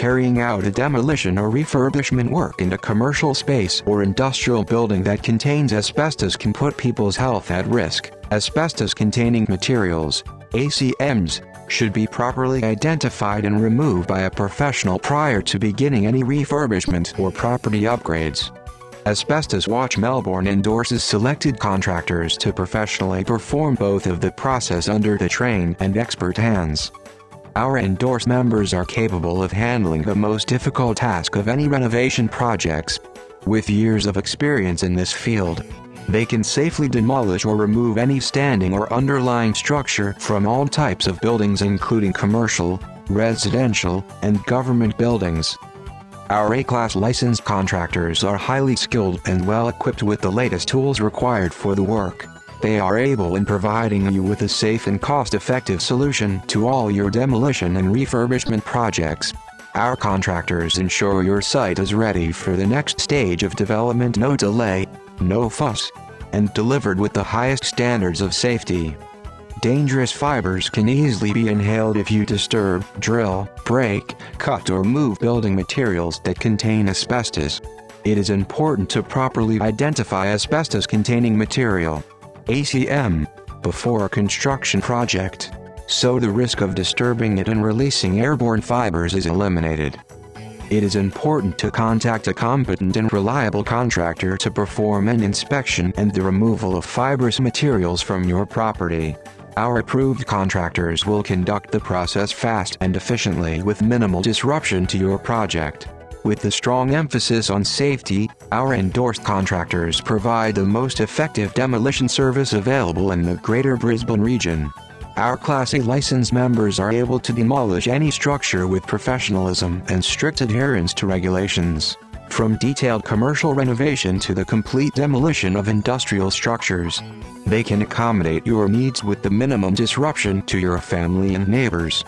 carrying out a demolition or refurbishment work in a commercial space or industrial building that contains asbestos can put people's health at risk. Asbestos containing materials, ACMs, should be properly identified and removed by a professional prior to beginning any refurbishment or property upgrades. Asbestos Watch Melbourne endorses selected contractors to professionally perform both of the process under the trained and expert hands. Our endorsed members are capable of handling the most difficult task of any renovation projects. With years of experience in this field, they can safely demolish or remove any standing or underlying structure from all types of buildings including commercial, residential, and government buildings. Our A-class licensed contractors are highly skilled and well equipped with the latest tools required for the work. They are able in providing you with a safe and cost-effective solution to all your demolition and refurbishment projects. Our contractors ensure your site is ready for the next stage of development no delay, no fuss, and delivered with the highest standards of safety. Dangerous fibers can easily be inhaled if you disturb, drill, break, cut or move building materials that contain asbestos. It is important to properly identify asbestos containing material. ACM, before a construction project, so the risk of disturbing it and releasing airborne fibers is eliminated. It is important to contact a competent and reliable contractor to perform an inspection and the removal of fibrous materials from your property. Our approved contractors will conduct the process fast and efficiently with minimal disruption to your project. With the strong emphasis on safety, our endorsed contractors provide the most effective demolition service available in the Greater Brisbane region. Our Class A license members are able to demolish any structure with professionalism and strict adherence to regulations. From detailed commercial renovation to the complete demolition of industrial structures, they can accommodate your needs with the minimum disruption to your family and neighbors.